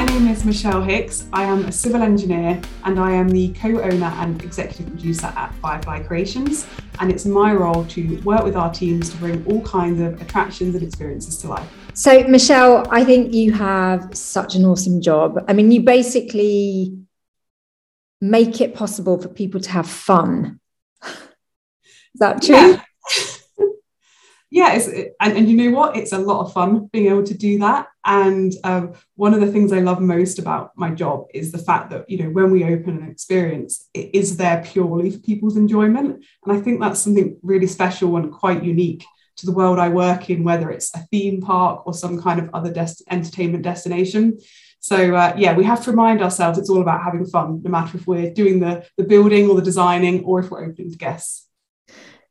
My name is Michelle Hicks. I am a civil engineer and I am the co owner and executive producer at Firefly Creations. And it's my role to work with our teams to bring all kinds of attractions and experiences to life. So, Michelle, I think you have such an awesome job. I mean, you basically make it possible for people to have fun. Is that true? Yeah yeah, it's, and, and you know what? It's a lot of fun being able to do that. And um, one of the things I love most about my job is the fact that, you know, when we open an experience, it is there purely for people's enjoyment. And I think that's something really special and quite unique to the world I work in, whether it's a theme park or some kind of other des- entertainment destination. So uh, yeah, we have to remind ourselves it's all about having fun, no matter if we're doing the, the building or the designing or if we're opening to guests.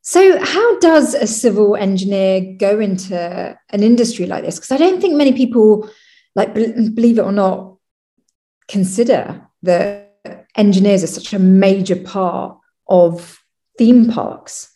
So, how does a civil engineer go into an industry like this? Because I don't think many people, like, believe it or not, consider that engineers are such a major part of theme parks.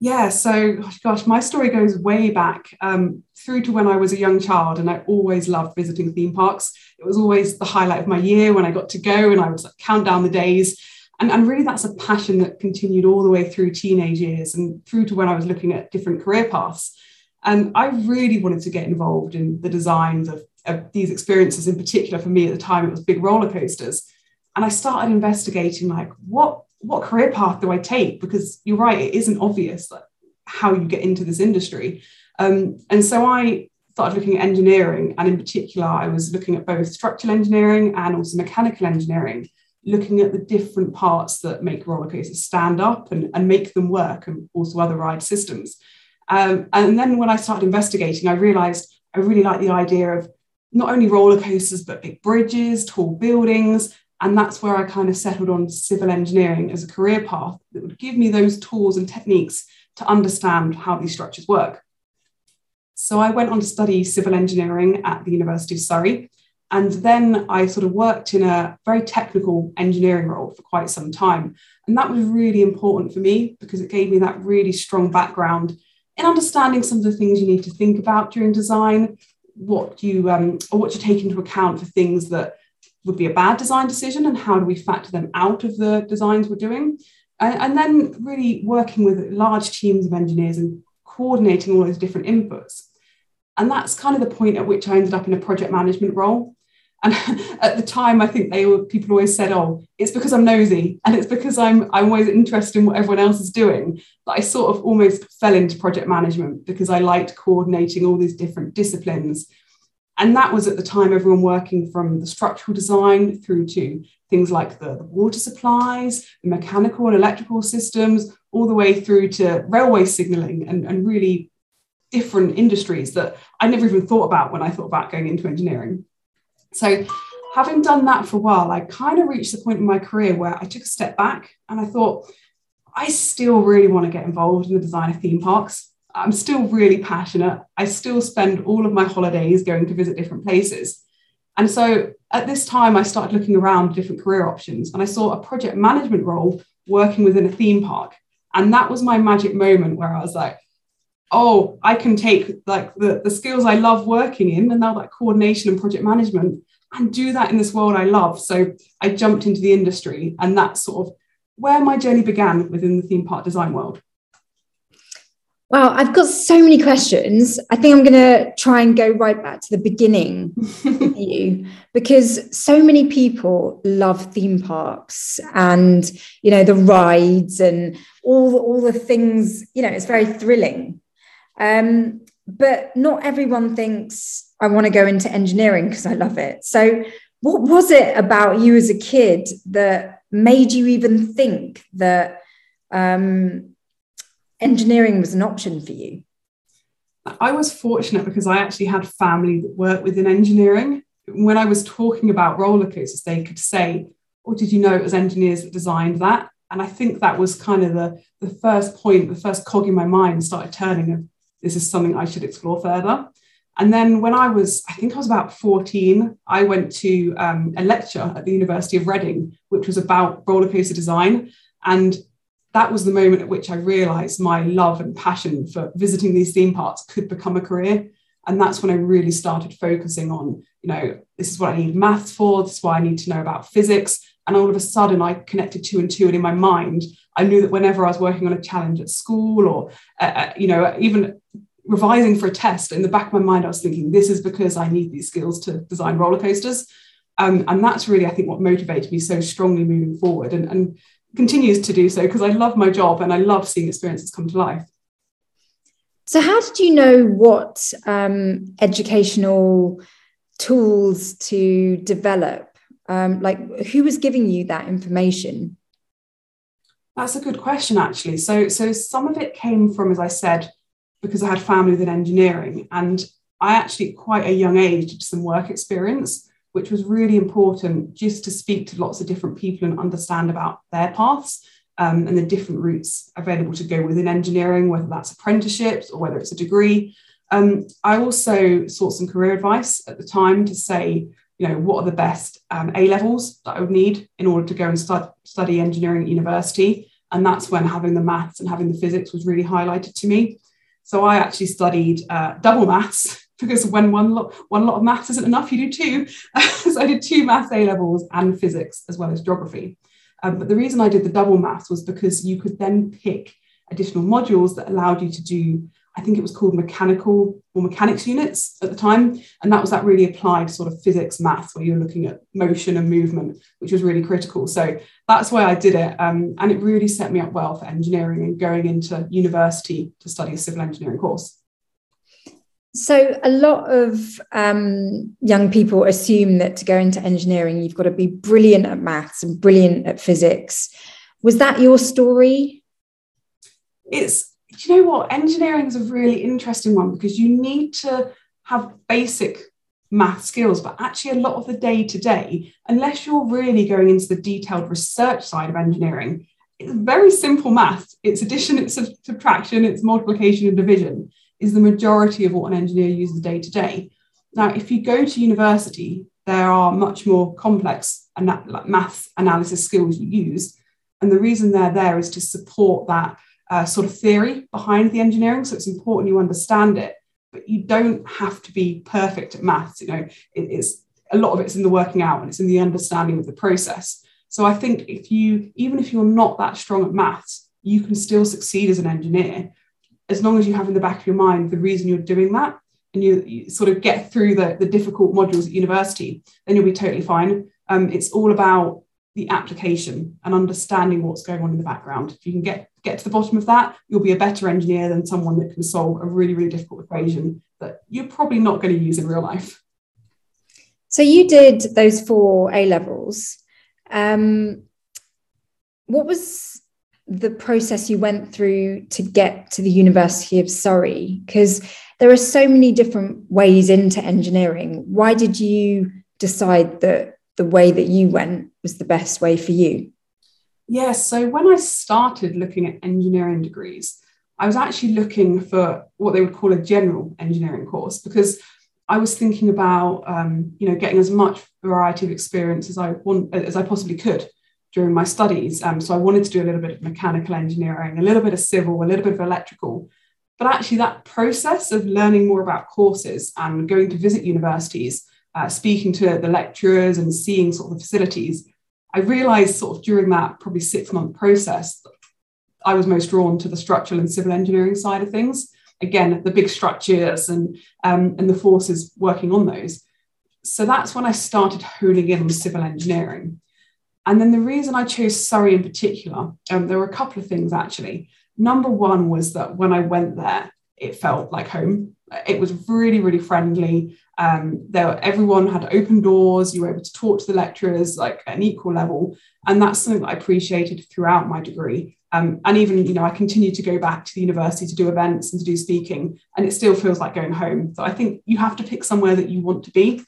Yeah, so gosh, my story goes way back um, through to when I was a young child, and I always loved visiting theme parks. It was always the highlight of my year when I got to go, and I would like, count down the days. And, and really, that's a passion that continued all the way through teenage years and through to when I was looking at different career paths. And I really wanted to get involved in the designs of, of these experiences. In particular, for me at the time, it was big roller coasters. And I started investigating, like, what what career path do I take? Because you're right, it isn't obvious like, how you get into this industry. Um, and so I started looking at engineering, and in particular, I was looking at both structural engineering and also mechanical engineering looking at the different parts that make roller coasters stand up and, and make them work, and also other ride systems. Um, and then when I started investigating, I realized I really like the idea of not only roller coasters, but big bridges, tall buildings. And that's where I kind of settled on civil engineering as a career path that would give me those tools and techniques to understand how these structures work. So I went on to study civil engineering at the University of Surrey and then I sort of worked in a very technical engineering role for quite some time. And that was really important for me because it gave me that really strong background in understanding some of the things you need to think about during design, what you um, or what you take into account for things that would be a bad design decision and how do we factor them out of the designs we're doing. And, and then really working with large teams of engineers and coordinating all those different inputs. And that's kind of the point at which I ended up in a project management role. And at the time, I think they were people always said, "Oh, it's because I'm nosy, and it's because I'm I'm always interested in what everyone else is doing." But I sort of almost fell into project management because I liked coordinating all these different disciplines. And that was at the time everyone working from the structural design through to things like the, the water supplies, the mechanical and electrical systems, all the way through to railway signaling and, and really different industries that I never even thought about when I thought about going into engineering. So, having done that for a while, I kind of reached the point in my career where I took a step back and I thought, I still really want to get involved in the design of theme parks. I'm still really passionate. I still spend all of my holidays going to visit different places. And so at this time, I started looking around different career options and I saw a project management role working within a theme park. And that was my magic moment where I was like, oh, I can take like the, the skills I love working in and now that coordination and project management and do that in this world I love. So I jumped into the industry and that's sort of where my journey began within the theme park design world. Wow, I've got so many questions. I think I'm going to try and go right back to the beginning with you because so many people love theme parks and you know the rides and all all the things. You know, it's very thrilling. Um, but not everyone thinks I want to go into engineering because I love it. So, what was it about you as a kid that made you even think that um, engineering was an option for you? I was fortunate because I actually had family that worked within engineering. When I was talking about roller coasters, they could say, "Or oh, did you know it was engineers that designed that?" And I think that was kind of the, the first point, the first cog in my mind started turning of this is something I should explore further. And then when I was, I think I was about 14, I went to um, a lecture at the University of Reading, which was about roller coaster design. And that was the moment at which I realized my love and passion for visiting these theme parks could become a career. And that's when I really started focusing on, you know, this is what I need maths for, this is why I need to know about physics. And all of a sudden, I connected two and two. And in my mind, I knew that whenever I was working on a challenge at school or, uh, uh, you know, even revising for a test, in the back of my mind, I was thinking, this is because I need these skills to design roller coasters. Um, and that's really, I think, what motivated me so strongly moving forward and, and continues to do so because I love my job and I love seeing experiences come to life. So, how did you know what um, educational tools to develop? Um, like, who was giving you that information? That's a good question, actually. So, so some of it came from, as I said, because I had family within engineering, and I actually, at quite a young age, did some work experience, which was really important just to speak to lots of different people and understand about their paths um, and the different routes available to go within engineering, whether that's apprenticeships or whether it's a degree. Um, I also sought some career advice at the time to say, you know, what are the best um, A levels that I would need in order to go and start, study engineering at university. And that's when having the maths and having the physics was really highlighted to me. So I actually studied uh, double maths because when one lot, one lot of maths isn't enough, you do two. so I did two maths A levels and physics as well as geography. Um, but the reason I did the double maths was because you could then pick additional modules that allowed you to do, I think it was called mechanical or mechanics units at the time. And that was that really applied sort of physics math where you're looking at motion and movement, which was really critical. So that's why I did it. Um, and it really set me up well for engineering and going into university to study a civil engineering course. So, a lot of um, young people assume that to go into engineering, you've got to be brilliant at maths and brilliant at physics. Was that your story? It's, you know what? Engineering is a really interesting one because you need to have basic math skills, but actually, a lot of the day to day, unless you're really going into the detailed research side of engineering, it's very simple math. It's addition, it's subtraction, it's multiplication and division is the majority of what an engineer uses day to day. Now, if you go to university, there are much more complex like analysis skills you use. And the reason they're there is to support that uh, sort of theory behind the engineering. So it's important you understand it, but you don't have to be perfect at maths. You know, it, it's a lot of it's in the working out and it's in the understanding of the process. So I think if you, even if you're not that strong at maths, you can still succeed as an engineer as long as you have in the back of your mind the reason you're doing that and you, you sort of get through the, the difficult modules at university, then you'll be totally fine. Um, it's all about the application and understanding what's going on in the background. If you can get get to the bottom of that, you'll be a better engineer than someone that can solve a really, really difficult equation that you're probably not going to use in real life. So you did those four A levels. Um, what was the process you went through to get to the University of Surrey? Because there are so many different ways into engineering. Why did you decide that the way that you went was the best way for you? Yes, so when I started looking at engineering degrees, I was actually looking for what they would call a general engineering course because I was thinking about um, you know getting as much variety of experience as I want as I possibly could during my studies. Um, so I wanted to do a little bit of mechanical engineering, a little bit of civil, a little bit of electrical. But actually, that process of learning more about courses and going to visit universities, uh, speaking to the lecturers and seeing sort of the facilities, I realized sort of during that probably six month process, I was most drawn to the structural and civil engineering side of things. Again, the big structures and, um, and the forces working on those. So that's when I started honing in on civil engineering. And then the reason I chose Surrey in particular, um, there were a couple of things actually. Number one was that when I went there, it felt like home. It was really, really friendly. Um, there, everyone had open doors. You were able to talk to the lecturers like at an equal level, and that's something that I appreciated throughout my degree. Um, and even, you know, I continue to go back to the university to do events and to do speaking, and it still feels like going home. So I think you have to pick somewhere that you want to be.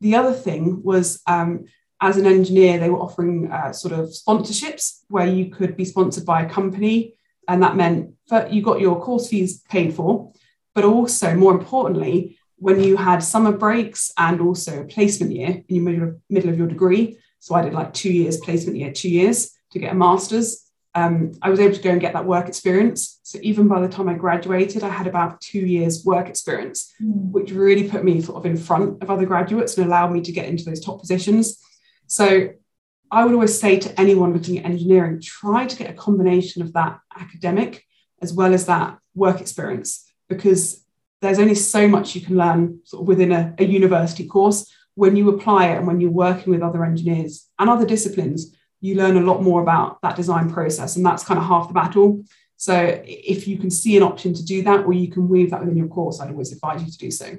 The other thing was um, as an engineer, they were offering uh, sort of sponsorships where you could be sponsored by a company. And that meant that you got your course fees paid for, but also, more importantly, when you had summer breaks and also placement year in your middle of, middle of your degree. So I did like two years placement year, two years to get a master's. um, I was able to go and get that work experience. So even by the time I graduated, I had about two years work experience, mm. which really put me sort of in front of other graduates and allowed me to get into those top positions. So I would always say to anyone looking at engineering, try to get a combination of that academic as well as that work experience, because there's only so much you can learn sort of within a, a university course. When you apply it and when you're working with other engineers and other disciplines, you learn a lot more about that design process. And that's kind of half the battle. So if you can see an option to do that, or you can weave that within your course, I'd always advise you to do so.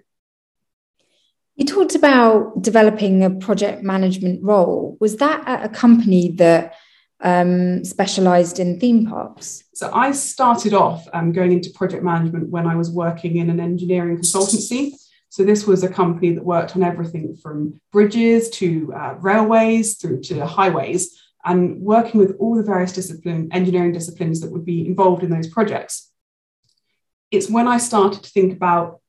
You talked about developing a project management role. Was that at a company that um, specialized in theme parks? So I started off um, going into project management when I was working in an engineering consultancy. So this was a company that worked on everything from bridges to uh, railways through to highways and working with all the various discipline, engineering disciplines that would be involved in those projects. It's when I started to think about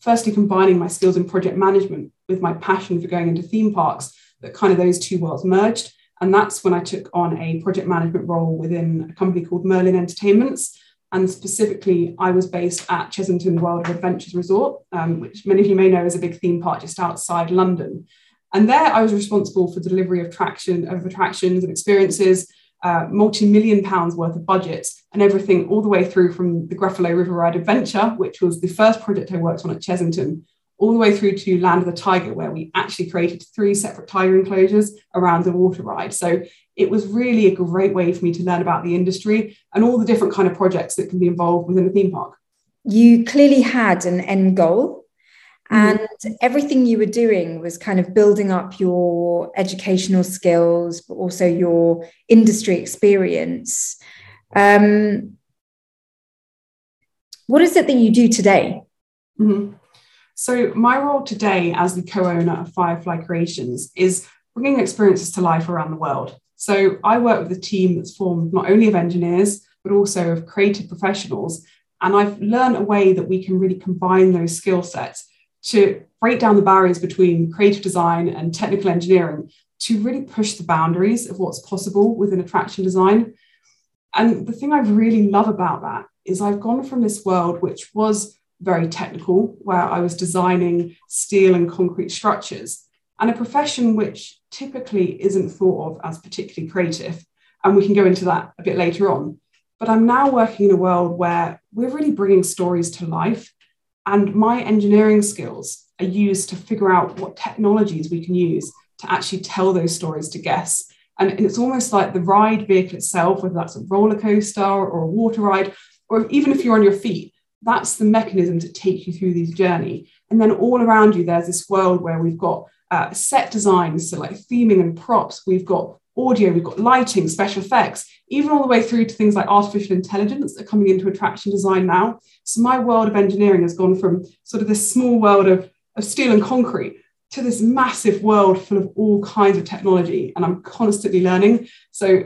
firstly combining my skills in project management with my passion for going into theme parks that kind of those two worlds merged. And that's when I took on a project management role within a company called Merlin Entertainments. And specifically, I was based at Chessington World of Adventures Resort, um, which many of you may know is a big theme park just outside London. And there I was responsible for delivery of traction of attractions and experiences, uh, multi-million pounds worth of budgets and everything all the way through from the Gruffalo River Ride Adventure, which was the first project I worked on at Chessington, all the way through to Land of the Tiger, where we actually created three separate tiger enclosures around the water ride. So it was really a great way for me to learn about the industry and all the different kind of projects that can be involved within a theme park. You clearly had an end goal Mm-hmm. And everything you were doing was kind of building up your educational skills, but also your industry experience. Um, what is it that you do today? Mm-hmm. So, my role today as the co owner of Firefly Creations is bringing experiences to life around the world. So, I work with a team that's formed not only of engineers, but also of creative professionals. And I've learned a way that we can really combine those skill sets to break down the barriers between creative design and technical engineering to really push the boundaries of what's possible within attraction design. And the thing I really love about that is I've gone from this world which was very technical, where I was designing steel and concrete structures, and a profession which typically isn't thought of as particularly creative. And we can go into that a bit later on. But I'm now working in a world where we're really bringing stories to life and my engineering skills are used to figure out what technologies we can use to actually tell those stories to guests. And, it's almost like the ride vehicle itself, whether that's a roller coaster or a water ride, or even if you're on your feet, that's the mechanism to take you through this journey. And then all around you, there's this world where we've got uh, set designs, so like theming and props. We've got audio, we've got lighting, special effects, even all the way through to things like artificial intelligence that are coming into attraction design now. So my world of engineering has gone from sort of this small world of, of steel and concrete to this massive world full of all kinds of technology. And I'm constantly learning. So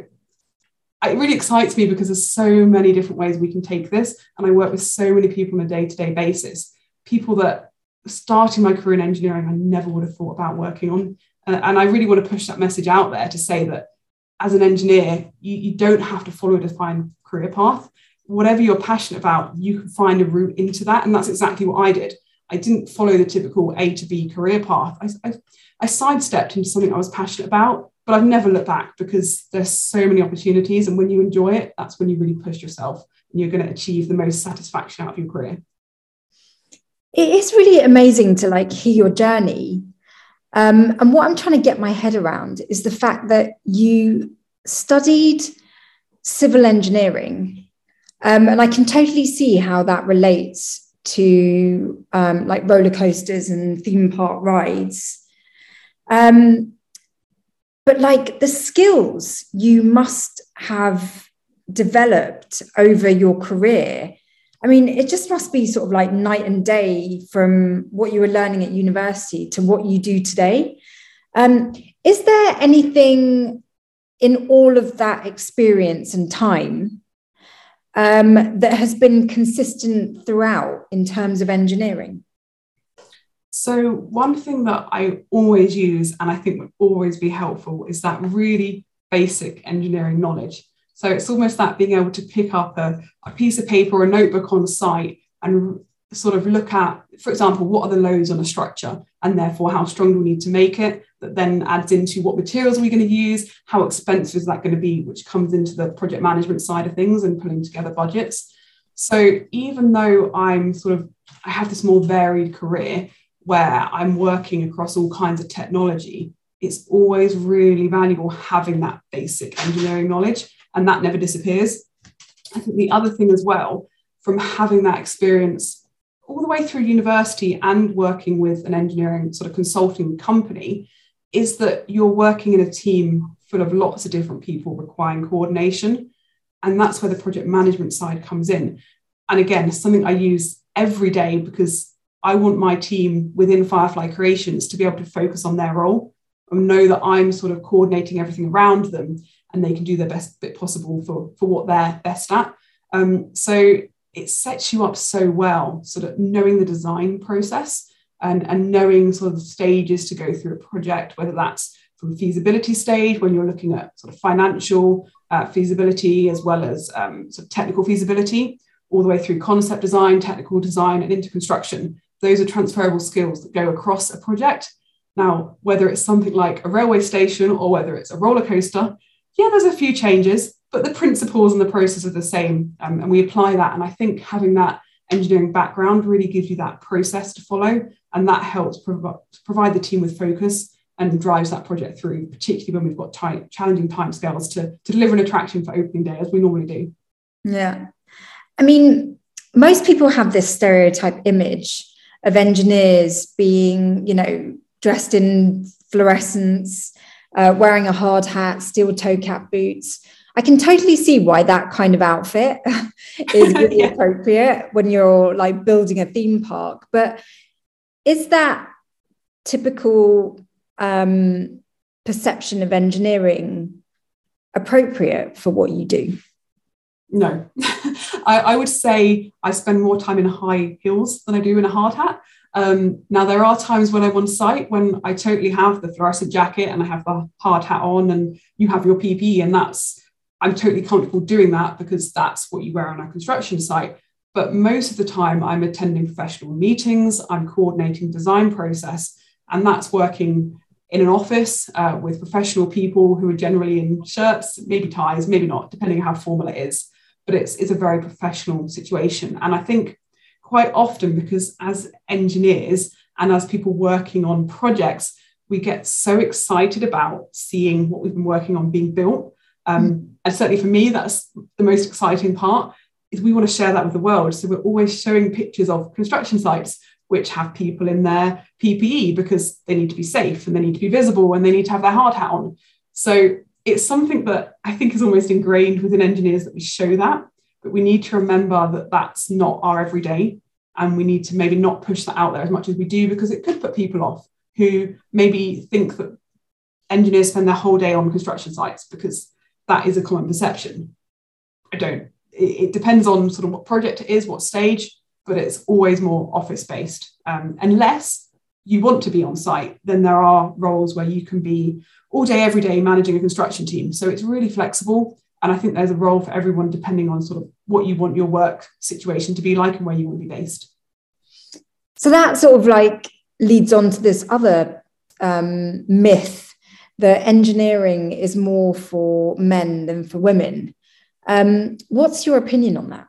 it really excites me because there's so many different ways we can take this. And I work with so many people on a day-to-day basis, people that starting my career in engineering, I never would have thought about working on. Uh, and I really want to push that message out there to say that as an engineer, you, you don't have to follow a defined career path. Whatever you're passionate about, you can find a route into that. And that's exactly what I did. I didn't follow the typical A to B career path. I, I, I sidestepped into something I was passionate about, but I've never looked back because there's so many opportunities. And when you enjoy it, that's when you really push yourself and you're going to achieve the most satisfaction out of your career. It is really amazing to like hear your journey um, and what I'm trying to get my head around is the fact that you studied civil engineering. Um, and I can totally see how that relates to um, like roller coasters and theme park rides. Um, but like the skills you must have developed over your career I mean, it just must be sort of like night and day from what you were learning at university to what you do today. Um, is there anything in all of that experience and time um, that has been consistent throughout in terms of engineering? So, one thing that I always use and I think would always be helpful is that really basic engineering knowledge. So it's almost that being able to pick up a, a piece of paper or a notebook on site and sort of look at, for example, what are the loads on a structure and therefore how strong do we need to make it? That then adds into what materials are we going to use? How expensive is that going to be? Which comes into the project management side of things and pulling together budgets. So even though I'm sort of, I have this more varied career where I'm working across all kinds of technology, it's always really valuable having that basic engineering knowledge and that never disappears. I think the other thing as well, from having that experience all the way through university and working with an engineering sort of consulting company, is that you're working in a team full of lots of different people requiring coordination. And that's where the project management side comes in. And again, something I use every day because I want my team within Firefly Creations to be able to focus on their role and know that I'm sort of coordinating everything around them and they can do their best bit possible for, for what they're best at. Um, so it sets you up so well, sort of knowing the design process and, and knowing sort of the stages to go through a project, whether that's from feasibility stage when you're looking at sort of financial uh, feasibility as well as um, sort of technical feasibility, all the way through concept design, technical design, and into construction. Those are transferable skills that go across a project. Now, whether it's something like a railway station or whether it's a roller coaster, yeah, there's a few changes, but the principles and the process are the same. Um, and we apply that. And I think having that engineering background really gives you that process to follow. And that helps prov- provide the team with focus and drives that project through, particularly when we've got tight, challenging timescales to, to deliver an attraction for opening day, as we normally do. Yeah. I mean, most people have this stereotype image of engineers being, you know, dressed in fluorescence, uh, wearing a hard hat, steel toe cap boots. I can totally see why that kind of outfit is really yeah. appropriate when you're like building a theme park. But is that typical um, perception of engineering appropriate for what you do? No, I, I, would say I spend more time in high heels than I do in a hard hat. Um, now, there are times when I'm on site when I totally have the fluorescent jacket and I have the hard hat on, and you have your PPE, and that's I'm totally comfortable doing that because that's what you wear on a construction site. But most of the time, I'm attending professional meetings, I'm coordinating design process, and that's working in an office uh, with professional people who are generally in shirts, maybe ties, maybe not, depending on how formal it is but it's, it's a very professional situation. And I think quite often, because as engineers and as people working on projects, we get so excited about seeing what we've been working on being built. Um, mm. And certainly for me, that's the most exciting part is we want to share that with the world. So we're always showing pictures of construction sites which have people in their PPE because they need to be safe and they need to be visible and they need to have their hard hat on. So it's something that I think is almost ingrained within engineers that we show that, but we need to remember that that's not our everyday. And we need to maybe not push that out there as much as we do because it could put people off who maybe think that engineers spend their whole day on construction sites because that is a common perception. I don't. It, depends on sort of what project it is, what stage, but it's always more office based. Um, unless you want to be on site, then there are roles where you can be all day, every day managing a construction team. So it's really flexible. And I think there's a role for everyone depending on sort of what you want your work situation to be like and where you want to be based. So that sort of like leads on to this other um, myth that engineering is more for men than for women. Um, what's your opinion on that?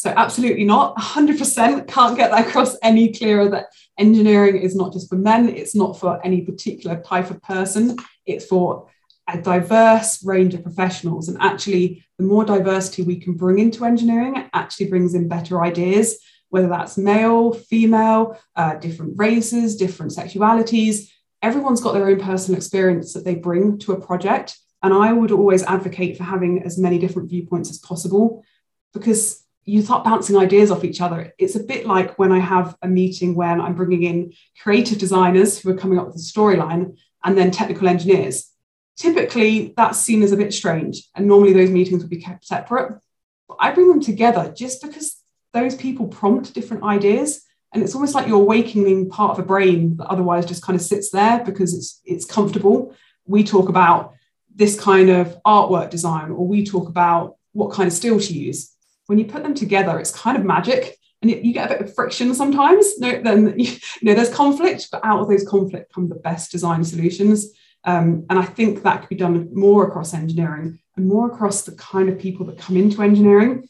So, absolutely not. 100% can't get that across any clearer that engineering is not just for men, it's not for any particular type of person, it's for a diverse range of professionals. And actually, the more diversity we can bring into engineering, it actually brings in better ideas, whether that's male, female, uh, different races, different sexualities. Everyone's got their own personal experience that they bring to a project. And I would always advocate for having as many different viewpoints as possible because you start bouncing ideas off each other. It's a bit like when I have a meeting when I'm bringing in creative designers who are coming up with a storyline and then technical engineers. Typically, that's seen as a bit strange, and normally those meetings would be kept separate. But I bring them together just because those people prompt different ideas. And it's almost like you're awakening part of a brain that otherwise just kind of sits there because it's it's comfortable. We talk about this kind of artwork design, or we talk about what kind of steel to use. When you put them together, it's kind of magic and you get a bit of friction sometimes. No, then you know there's conflict, but out of those conflict come the best design solutions. Um, and I think that could be done more across engineering and more across the kind of people that come into engineering,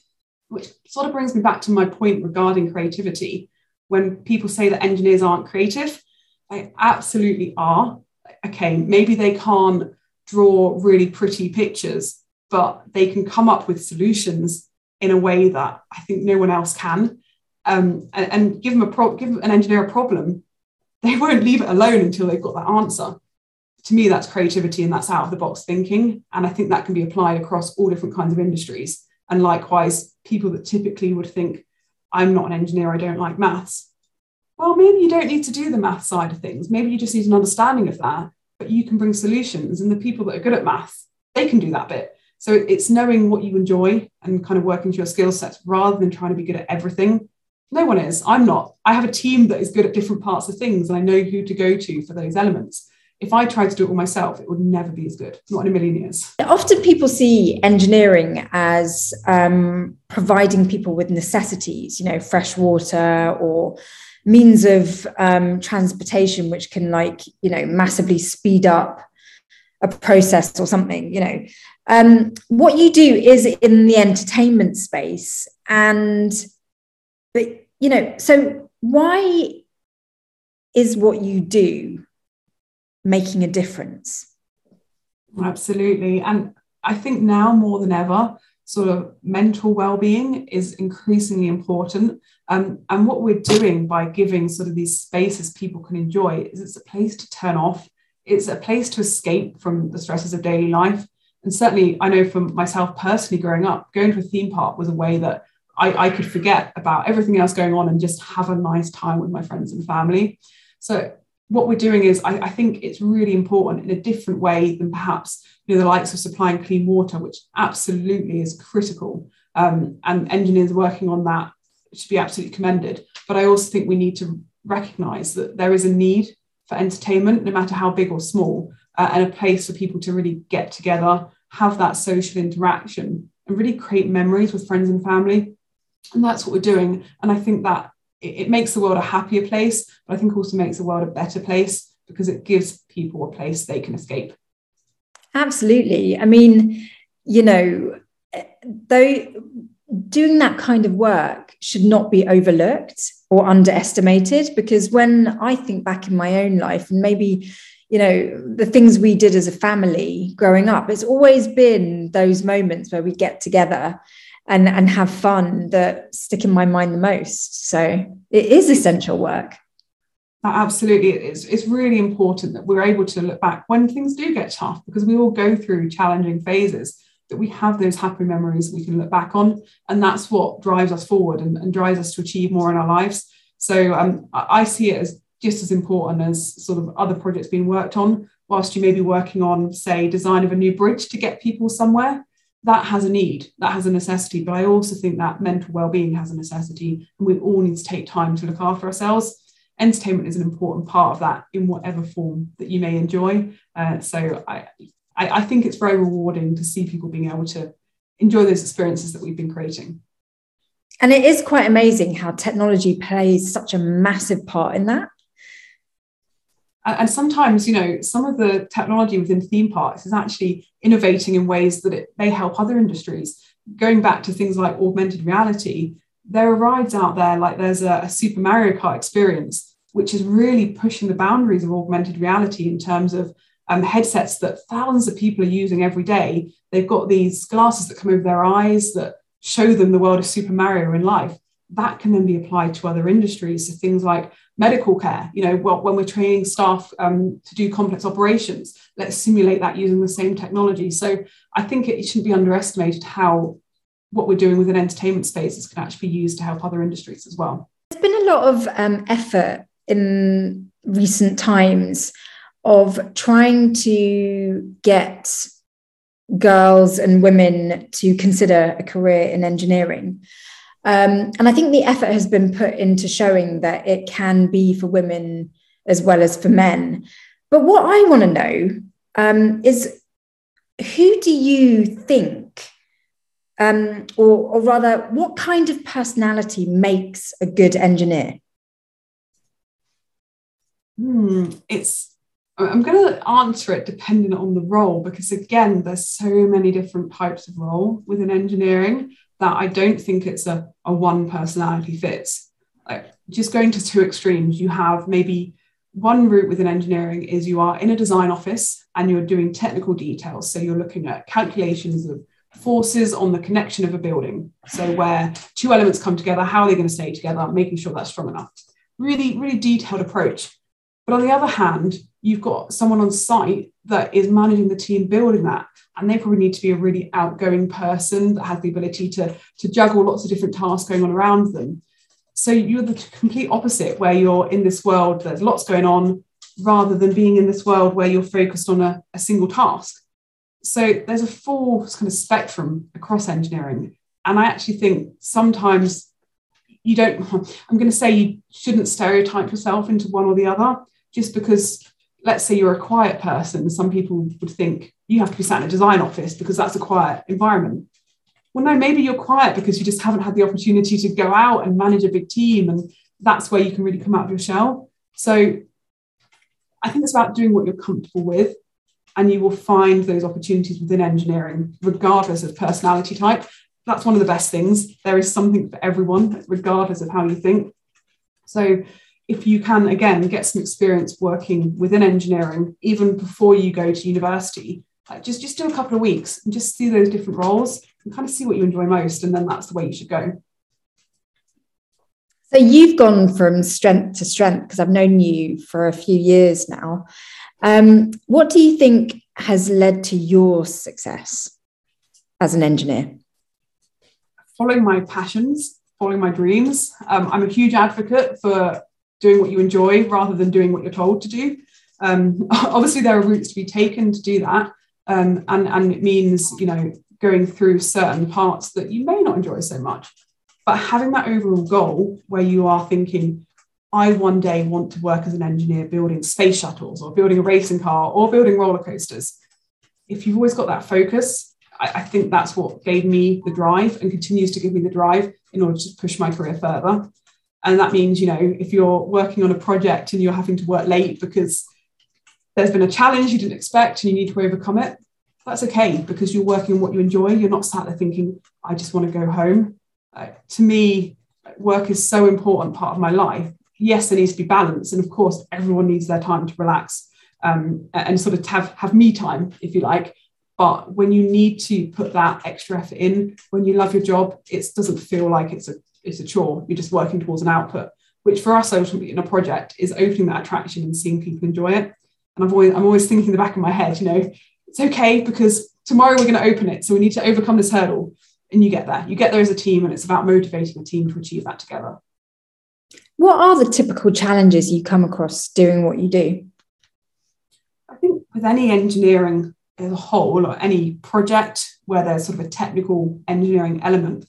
which sort of brings me back to my point regarding creativity. When people say that engineers aren't creative, they absolutely are. Okay, maybe they can't draw really pretty pictures, but they can come up with solutions in a way that I think no one else can. Um, and, and, give them a pro- give an engineer a problem, they won't leave it alone until they've got that answer. To me, that's creativity and that's out of the box thinking. And I think that can be applied across all different kinds of industries. And likewise, people that typically would think, I'm not an engineer, I don't like maths. Well, maybe you don't need to do the math side of things. Maybe you just need an understanding of that, but you can bring solutions. And the people that are good at maths, they can do that bit. So it's knowing what you enjoy and kind of working to your skill sets rather than trying to be good at everything. No one is. I'm not. I have a team that is good at different parts of things and I know who to go to for those elements if I tried to do it all myself, it would never be as good, not in a million years. Often people see engineering as um, providing people with necessities, you know, fresh water or means of um, transportation, which can, like, you know, massively speed up a process or something, you know. Um, what you do is in the entertainment space. And, but, you know, so why is what you do making a difference. Absolutely. And I think now more than ever, sort of mental well-being is increasingly important. Um, and what we're doing by giving sort of these spaces people can enjoy is it's a place to turn off. It's a place to escape from the stresses of daily life. And certainly, I know for myself personally, growing up, going to a theme park was a way that I, I could forget about everything else going on and just have a nice time with my friends and family. So what we're doing is I, I, think it's really important in a different way than perhaps you know the likes of supplying clean water, which absolutely is critical. Um, and engineers working on that should be absolutely commended. But I also think we need to recognise that there is a need for entertainment, no matter how big or small, uh, and a place for people to really get together, have that social interaction, and really create memories with friends and family. And that's what we're doing. And I think that it, makes the world a happier place, but I think also makes the world a better place because it gives people a place they can escape. Absolutely. I mean, you know, though doing that kind of work should not be overlooked or underestimated because when I think back in my own life and maybe you know the things we did as a family growing up. It's always been those moments where we get together and and have fun that stick in my mind the most. So it is essential work. Absolutely it is. It's really important that we're able to look back when things do get tough because we all go through challenging phases that we have those happy memories we can look back on and that's what drives us forward and, and drives us to achieve more in our lives. So um, i see it as just as important as sort of other projects being worked on whilst you may be working on say design of a new bridge to get people somewhere that has a need, that has a necessity. But I also think that mental well-being has a necessity, and we all need to take time to look after ourselves. Entertainment is an important part of that in whatever form that you may enjoy. Uh, so I, I, I think it's very rewarding to see people being able to enjoy those experiences that we've been creating. And it is quite amazing how technology plays such a massive part in that and sometimes you know some of the technology within theme parks is actually innovating in ways that it may help other industries. Going back to things like augmented reality there are rides out there like there's a, a super mario kart experience which is really pushing the boundaries of augmented reality in terms of um, headsets that thousands of people are using every day. They've got these glasses that come over their eyes that show them the world of super mario in life that can then be applied to other industries so things like medical care you know when we're training staff um, to do complex operations let's simulate that using the same technology. So i think it shouldn't be underestimated how what we're doing within entertainment spaces can actually be used to help other industries as well. There's been a lot of um, effort in recent times of trying to get girls and women to consider a career in engineering um, and I think the effort has been put into showing that it can be for women as well as for men. But what I want to know um, is who do you think, um, or, or rather, what kind of personality makes a good engineer? Hmm, it's I'm going to answer it depending on the role because again, there's so many different types of role within engineering that I don't think it's a, a one personality fits. Like just going to two extremes, you have maybe one route within engineering is you are in a design office and you're doing technical details. So you're looking at calculations of forces on the connection of a building. So where two elements come together, how are they going to stay together, making sure that's strong enough. Really, really detailed approach. But on the other hand, you've got someone on site that is managing the team building that. And they probably need to be a really outgoing person that has the ability to, to juggle lots of different tasks going on around them. So you're the complete opposite, where you're in this world, there's lots going on, rather than being in this world where you're focused on a, a single task. So there's a full kind of spectrum across engineering. And I actually think sometimes you don't, I'm going to say you shouldn't stereotype yourself into one or the other, just because, let's say you're a quiet person, some people would think you have to be sat in a design office because that's a quiet environment well, no, maybe you're quiet because you just haven't had the opportunity to go out and manage a big team. And that's where you can really come out of your shell. So I think it's about doing what you're comfortable with. And you will find those opportunities within engineering, regardless of personality type. That's one of the best things. There is something for everyone, regardless of how you think. So if you can, again, get some experience working within engineering, even before you go to university, like just, just do a couple of weeks and just see those different roles and kind of see what you enjoy most. And then that's the way you should go. So you've gone from strength to strength because I've known you for a few years now. Um, what do you think has led to your success as an engineer? Following my passions, following my dreams. Um, I'm a huge advocate for doing what you enjoy rather than doing what you're told to do. Um, obviously, there are routes to be taken to do that, um, and and it means you know going through certain parts that you may not enjoy so much. But having that overall goal where you are thinking, I one day want to work as an engineer building space shuttles or building a racing car or building roller coasters. If you've always got that focus, I, I think that's what gave me the drive and continues to give me the drive in order to push my career further. And that means, you know, if you're working on a project and you're having to work late because there's been a challenge you didn't expect and you need to overcome it, that's okay because you're working on what you enjoy. You're not sat there thinking, I just want to go home. Uh, to me, work is so important part of my life. Yes, there needs to be balance. And of course, everyone needs their time to relax um, and sort of have, have me time, if you like. But when you need to put that extra effort in, when you love your job, it doesn't feel like it's a it's a chore. You're just working towards an output, which for us ultimately in a project is opening that attraction and seeing people enjoy it. And I've always I'm always thinking in the back of my head, you know, it's okay because tomorrow we're going to open it. So we need to overcome this hurdle. And you get there. You get there as a team, and it's about motivating a team to achieve that together. What are the typical challenges you come across doing what you do? I think with any engineering as a whole, or any project where there's sort of a technical engineering element,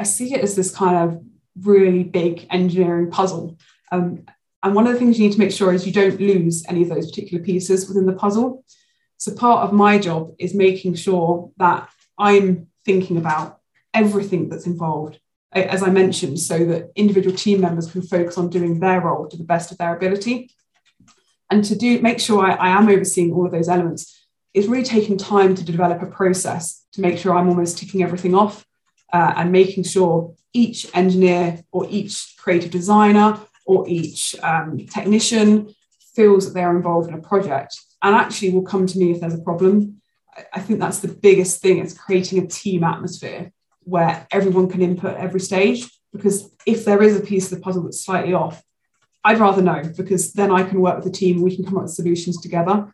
I see it as this kind of really big engineering puzzle. Um, and one of the things you need to make sure is you don't lose any of those particular pieces within the puzzle. So part of my job is making sure that I'm thinking about everything that's involved, as I mentioned, so that individual team members can focus on doing their role to the best of their ability. And to do make sure I, I am overseeing all of those elements is really taking time to develop a process to make sure I'm almost ticking everything off uh, and making sure each engineer or each creative designer or each um, technician feels that they're involved in a project and actually will come to me if there's a problem. I think that's the biggest thing is creating a team atmosphere where everyone can input every stage. Because if there is a piece of the puzzle that's slightly off, I'd rather know because then I can work with the team we can come up with solutions together.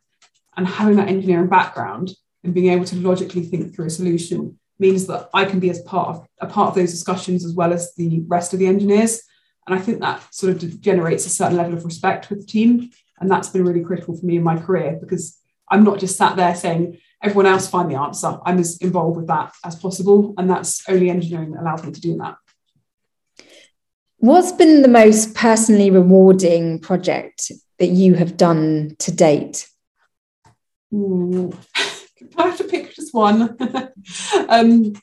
And having that engineering background and being able to logically think through a solution means that I can be as part of a part of those discussions as well as the rest of the engineers. And I think that sort of generates a certain level of respect with the team and that's been really critical for me in my career because I'm not just sat there saying, everyone else find the answer. I'm as involved with that as possible. And that's only engineering that allows me to do that. What's been the most personally rewarding project that you have done to date? I have to pick just one. um,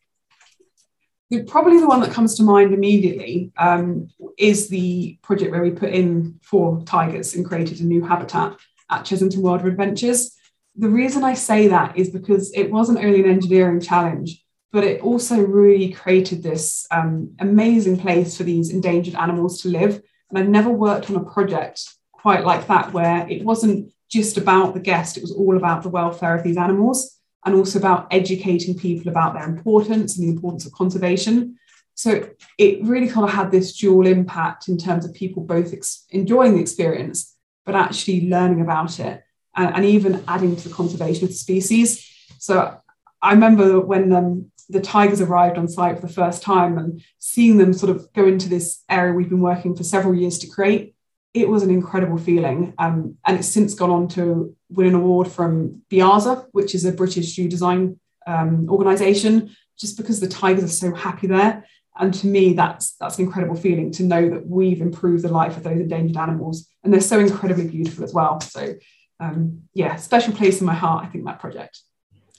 the, probably the one that comes to mind immediately um, is the project where we put in four tigers and created a new habitat at Chessington World of Adventures. The reason I say that is because it wasn't only an engineering challenge, but it also really created this um, amazing place for these endangered animals to live. And I've never worked on a project quite like that, where it wasn't just about the guest, it was all about the welfare of these animals and also about educating people about their importance and the importance of conservation. So it really kind of had this dual impact in terms of people both ex- enjoying the experience, but actually learning about it and, and, even adding to the conservation of the species. So I remember when um, the tigers arrived on site for the first time and seeing them sort of go into this area we've been working for several years to create, it was an incredible feeling. Um, and it's since gone on to win an award from BIAZA, which is a British zoo design um, organisation, just because the tigers are so happy there. And to me, that's that's an incredible feeling to know that we've improved the life of those endangered animals, and they're so incredibly beautiful as well. So, um, yeah, special place in my heart. I think that project.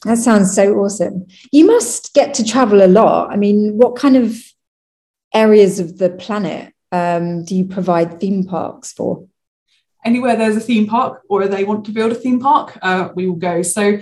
That sounds so awesome. You must get to travel a lot. I mean, what kind of areas of the planet um, do you provide theme parks for? Anywhere there's a theme park or they want to build a theme park, uh, we will go. So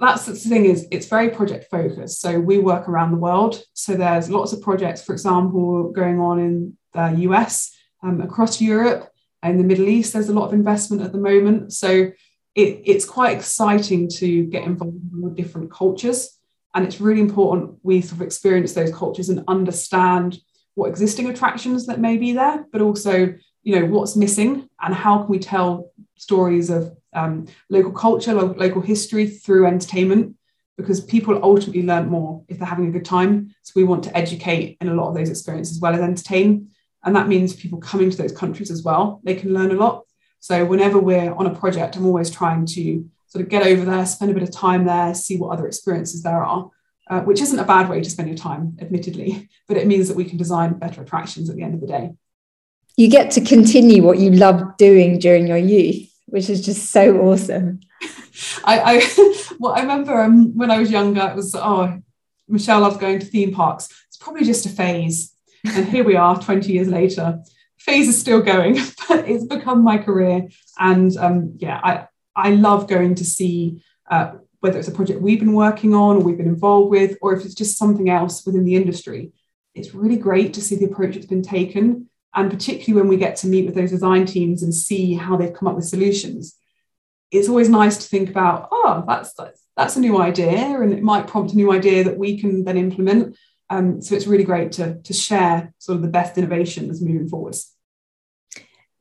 that's the thing is it's very project focused. So we work around the world. So there's lots of projects, for example, going on in the US, um, across Europe, and the Middle East. There's a lot of investment at the moment. So it, it's quite exciting to get involved with different cultures. And it's really important we sort of experience those cultures and understand what existing attractions that may be there, but also, you know, what's missing and how can we tell stories of um, local culture, lo- local history through entertainment, because people ultimately learn more if they're having a good time. So we want to educate in a lot of those experiences as well as entertain. And that means people coming to those countries as well, they can learn a lot. So whenever we're on a project, I'm always trying to sort of get over there, spend a bit of time there, see what other experiences there are uh, which isn't a bad way to spend your time, admittedly, but it means that we can design better attractions at the end of the day. You get to continue what you loved doing during your youth, which is just so awesome. I, I well, I remember um, when I was younger, it was oh, Michelle loves going to theme parks. It's probably just a phase, and here we are, twenty years later. Phase is still going, but it's become my career, and um, yeah, I I love going to see uh, whether it's a project we've been working on or we've been involved with, or if it's just something else within the industry. It's really great to see the approach that's been taken. And particularly when we get to meet with those design teams and see how they've come up with solutions, it's always nice to think about, oh, that's, that's, that's a new idea, and it might prompt a new idea that we can then implement. Um, so it's really great to, to share sort of the best innovations moving forwards.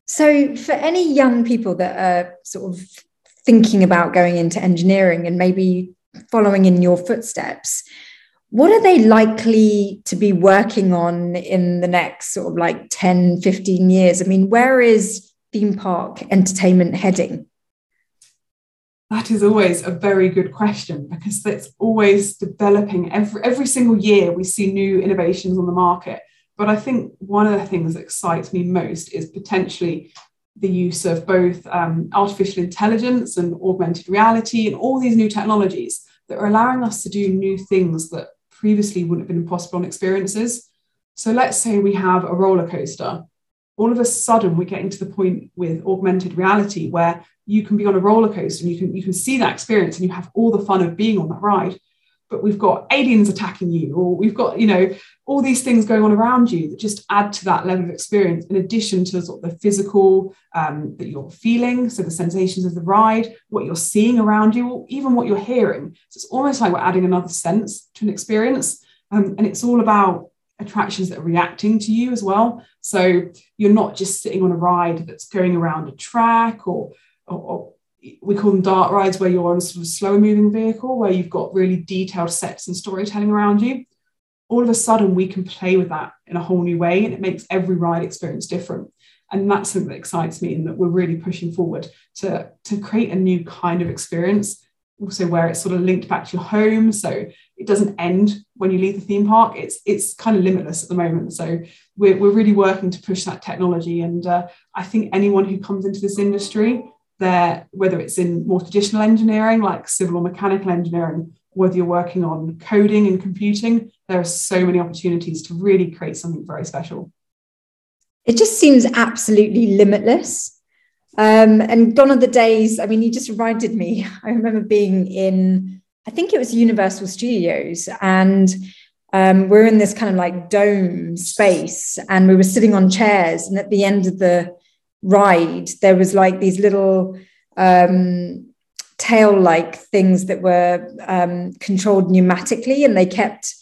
So, for any young people that are sort of thinking about going into engineering and maybe following in your footsteps what are they likely to be working on in the next sort of like 10 15 years? I mean where is theme park entertainment heading? That is always a very good question because it's always developing. Every every single year we see new innovations on the market. But i think one of the things that excites me most is potentially the use of both um, artificial intelligence and augmented reality and all these new technologies that are allowing us to do new things that previously wouldn't have been possible on experiences. So let's say we have a roller coaster. All of a sudden, we're getting to the point with augmented reality where you can be on a roller coaster and you can you can see that experience and you have all the fun of being on that ride but we've got aliens attacking you or we've got you know all these things going on around you that just add to that level of experience in addition to sort of the physical um, that you're feeling so the sensations of the ride what you're seeing around you or even what you're hearing. So it's almost like we're adding another sense to an experience um, and it's all about attractions that are reacting to you as well. So you're not just sitting on a ride that's going around a track or, or, or we call them dark rides where you're on a sort of slow moving vehicle where you've got really detailed sets and storytelling around you. All of a sudden we can play with that in a whole new way and it makes every ride experience different. And that's something that excites me and that we're really pushing forward to, to create a new kind of experience also where it's sort of linked back to your home. So it doesn't end when you leave the theme park. It's it's kind of limitless at the moment. So we're, we're really working to push that technology. And uh, i think anyone who comes into this industry there, whether it's in more traditional engineering like civil or mechanical engineering, whether you're working on coding and computing, there are so many opportunities to really create something very special. It just seems absolutely limitless. Um, and gone are the days, I mean, you just reminded me. I remember being in, I think it was Universal Studios, and um, we're in this kind of like dome space, and we were sitting on chairs. And at the end of the ride, there was like these little um, tail like things that were um, controlled pneumatically, and they kept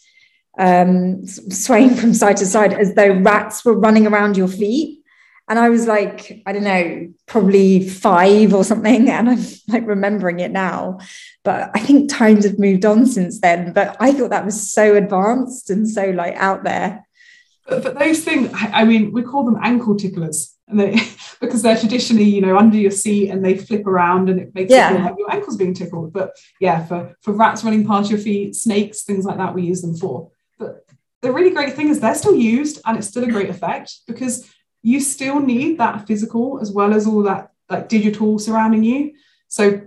um, swaying from side to side as though rats were running around your feet. And I was like, I don't know, probably five or something. And I'm like remembering it now. But I think times have moved on since then. But I thought that was so advanced and so like out there. But, but those things, I mean, we call them ankle ticklers. And they, because they're traditionally, you know, under your seat and they flip around and it makes yeah. it feel like your ankles being tickled. But yeah, for, for rats running past your feet, snakes, things like that, we use them for. But the really great thing is they're still used and it's still a great effect because you still need that physical as well as all that like digital surrounding you. So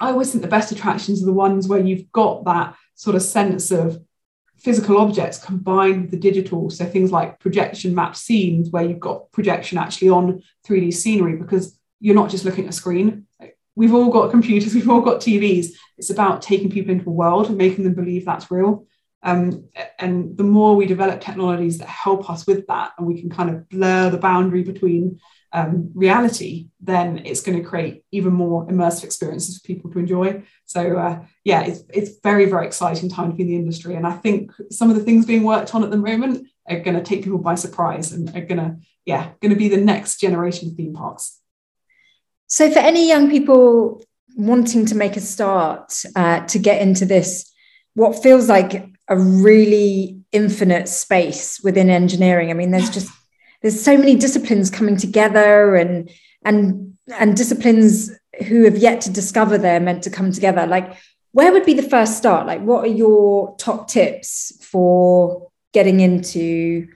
I always think the best attractions are the ones where you've got that sort of sense of physical objects combined with the digital. So things like projection mapped scenes where you've got projection actually on 3D scenery because you're not just looking at a screen. We've all got computers, we've all got TVs. It's about taking people into a world and making them believe that's real. Um, and the more we develop technologies that help us with that, and we can kind of blur the boundary between um, reality, then it's going to create even more immersive experiences for people to enjoy. So uh, yeah, it's, it's very, very exciting time to be in the industry. And I think some of the things being worked on at the moment are going to take people by surprise and are going to, yeah, going to be the next generation of theme parks. So for any young people wanting to make a start uh, to get into this, what feels like a really infinite space within engineering. I mean, there's just there's so many disciplines coming together and and and disciplines who have yet to discover they're meant to come together. Like, where would be the first start? Like, what are your top tips for getting into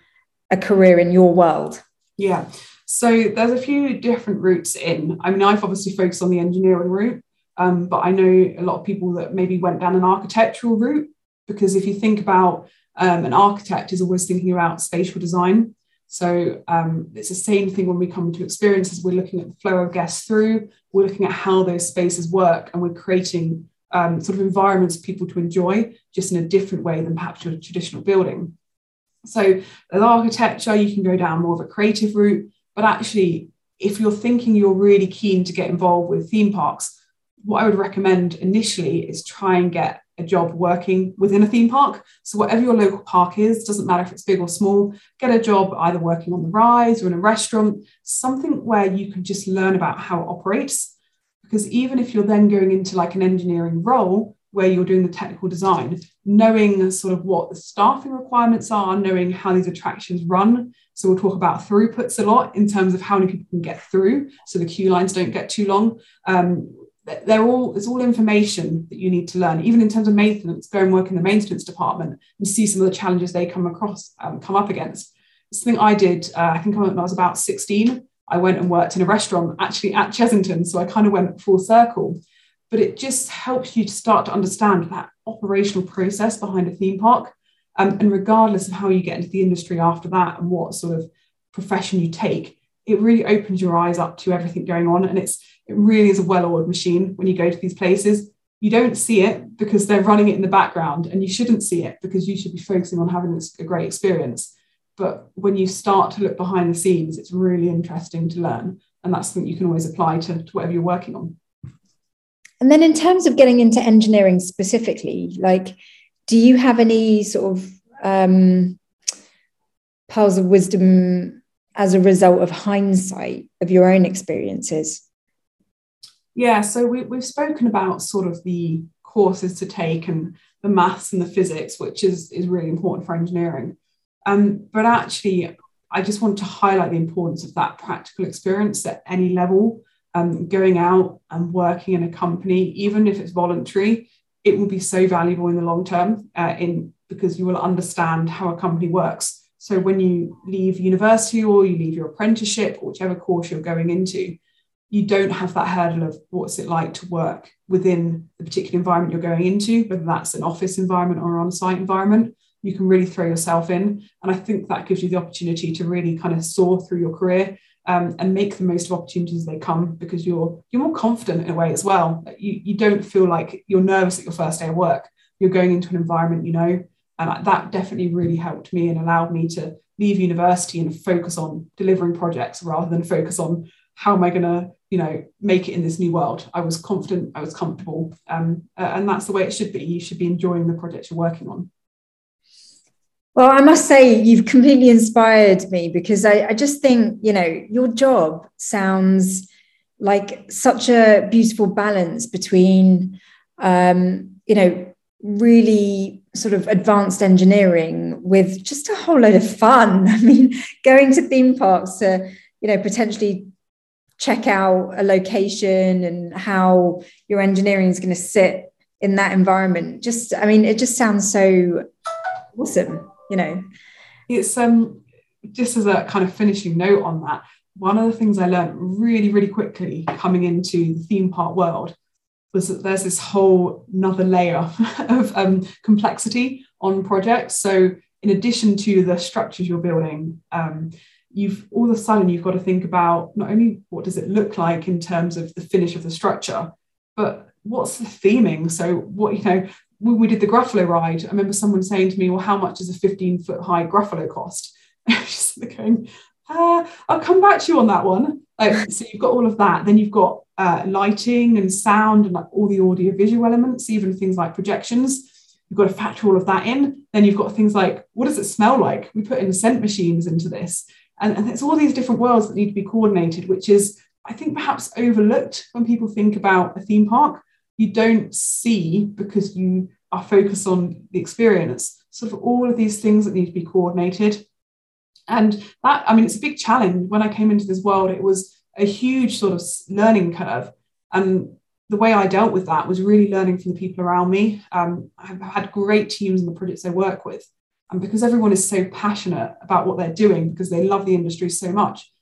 a career in your world? Yeah. So there's a few different routes in. I mean, I've obviously focused on the engineering route, um, but I know a lot of people that maybe went down an architectural route because if you think about um, an architect is always thinking about spatial design. So um, it's the same thing when we come to experiences. We're looking at the flow of guests through. We're looking at how those spaces work, and we're creating um, sort of environments for people to enjoy, just in a different way than perhaps your traditional building. So with architecture, you can go down more of a creative route, but actually, if you're thinking you're really keen to get involved with theme parks, what I would recommend initially is try and get a job working within a theme park. So, whatever your local park is, doesn't matter if it's big or small, get a job either working on the rides or in a restaurant, something where you can just learn about how it operates. Because even if you're then going into like an engineering role where you're doing the technical design, knowing sort of what the staffing requirements are, knowing how these attractions run. So, we'll talk about throughputs a lot in terms of how many people can get through so the queue lines don't get too long. Um, they're all it's all information that you need to learn. Even in terms of maintenance go and work in the maintenance department and see some of the challenges they come across um, come up against. Something i did uh, i think when i was about 16 i went and worked in a restaurant actually at Chessington so i kind of went full circle. But it just helps you to start to understand that operational process behind a theme park um, and regardless of how you get into the industry after that and what sort of profession you take it really opens your eyes up to everything going on. And it's it really is a well-oiled machine when you go to these places. You don't see it because they're running it in the background and you shouldn't see it because you should be focusing on having a great experience. But when you start to look behind the scenes it's really interesting to learn and that's something you can always apply to, to whatever you're working on. And then in terms of getting into engineering specifically like do you have any sort of um, pearls of wisdom as a result of hindsight of your own experiences yeah, so we, we've spoken about sort of the courses to take and the maths and the physics, which is, is really important for engineering. Um, but actually, I just want to highlight the importance of that practical experience at any level. Um, going out and working in a company, even if it's voluntary, it will be so valuable in the long term uh, in because you will understand how a company works. So when you leave university or you leave your apprenticeship or whichever course you're going into, you don't have that hurdle of what's it like to work within the particular environment you're going into, whether that's an office environment or an on-site environment. You can really throw yourself in, and I think that gives you the opportunity to really kind of soar through your career um, and make the most of opportunities as they come because you're you're more confident in a way as well. You you don't feel like you're nervous at your first day of work. You're going into an environment you know, and that definitely really helped me and allowed me to leave university and focus on delivering projects rather than focus on how am I going to you know make it in this new world. I was confident, I was comfortable, um, and that's the way it should be. You should be enjoying the projects you're working on. Well, I must say, you've completely inspired me because I, I, just think, you know, your job sounds like such a beautiful balance between, um, you know, really sort of advanced engineering with just a whole load of fun. I mean, going to theme parks to, you know, potentially check out a location and how your engineering is going to sit in that environment. Just, I mean, it just sounds so awesome you know it's um just as a kind of finishing note on that one of the things i learned really really quickly coming into the theme park world was that there's this whole another layer of um, complexity on projects so in addition to the structures you're building um, you've all of a sudden you've got to think about not only what does it look like in terms of the finish of the structure but what's the theming so what you know when we did the Gruffalo ride, I remember someone saying to me, Well, how much does a 15 foot high Gruffalo cost? just going, uh, I'll come back to you on that one. Like, so you've got all of that. Then you've got uh, lighting and sound and like all the audio visual elements, even things like projections. You've got to factor all of that in. Then you've got things like, what does it smell like? We put in scent machines into this. And, and it's all these different worlds that need to be coordinated, which is, I think, perhaps overlooked when people think about a theme park. You don't see because you are focused on the experience. Sort of all of these things that need to be coordinated. And that i mean it's a big challenge. When i came into this world it was a huge sort of learning curve. And the way i dealt with that was really learning from the people around me. Um, i've had great teams in the projects i work with and because everyone is so passionate about what they're doing because they love the industry so much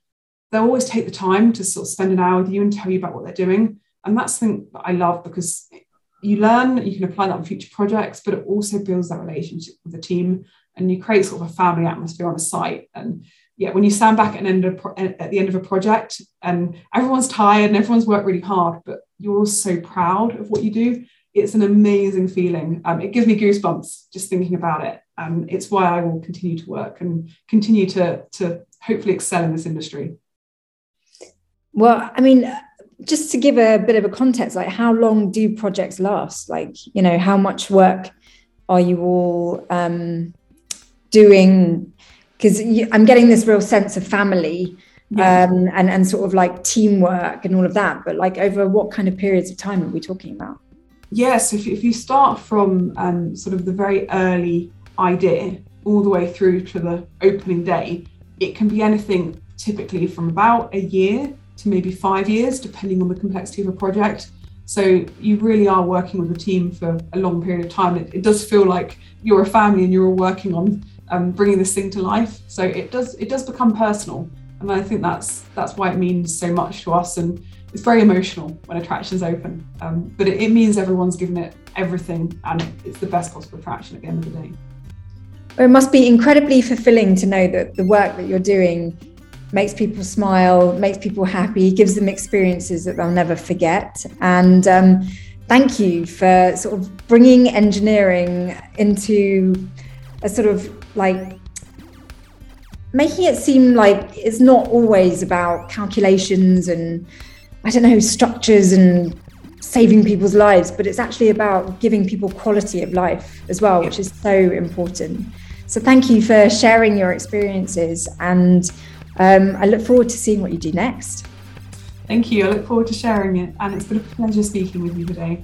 they'll always take the time to sort of spend an hour with you and tell you about what they're doing and that's something that I love because you learn, you can apply that on future projects, but it also builds that relationship with the team and you create sort of a family atmosphere on a site. And yeah, when you stand back at, end of, at the end of a project and everyone's tired and everyone's worked really hard, but you're all so proud of what you do, it's an amazing feeling. Um, it gives me goosebumps just thinking about it. Um, it's why I will continue to work and continue to, to hopefully excel in this industry. Well, I mean, just to give a bit of a context, like how long do projects last? Like, you know, how much work are you all um, doing? Because I'm getting this real sense of family yeah. um, and, and sort of like teamwork and all of that. But like, over what kind of periods of time are we talking about? Yes, if, if you start from um, sort of the very early idea all the way through to the opening day, it can be anything typically from about a year to maybe five years, depending on the complexity of a project. So you really are working with a team for a long period of time. It, it does feel like you're a family and you're all working on um, bringing this thing to life. So it does it does become personal, and I think that's that's why it means so much to us. And it's very emotional when attractions open, um, but it, it means everyone's given it everything, and it's the best possible attraction at the end of the day. It must be incredibly fulfilling to know that the work that you're doing makes people smile, makes people happy, gives them experiences that they'll never forget. And um, thank you for sort of bringing engineering into a sort of like making it seem like it's not always about calculations and I don't know, structures and saving people's lives, but it's actually about giving people quality of life as well, which is so important. So thank you for sharing your experiences and um, I look forward to seeing what you do next. Thank you. I look forward to sharing it, and it's been a pleasure speaking with you today.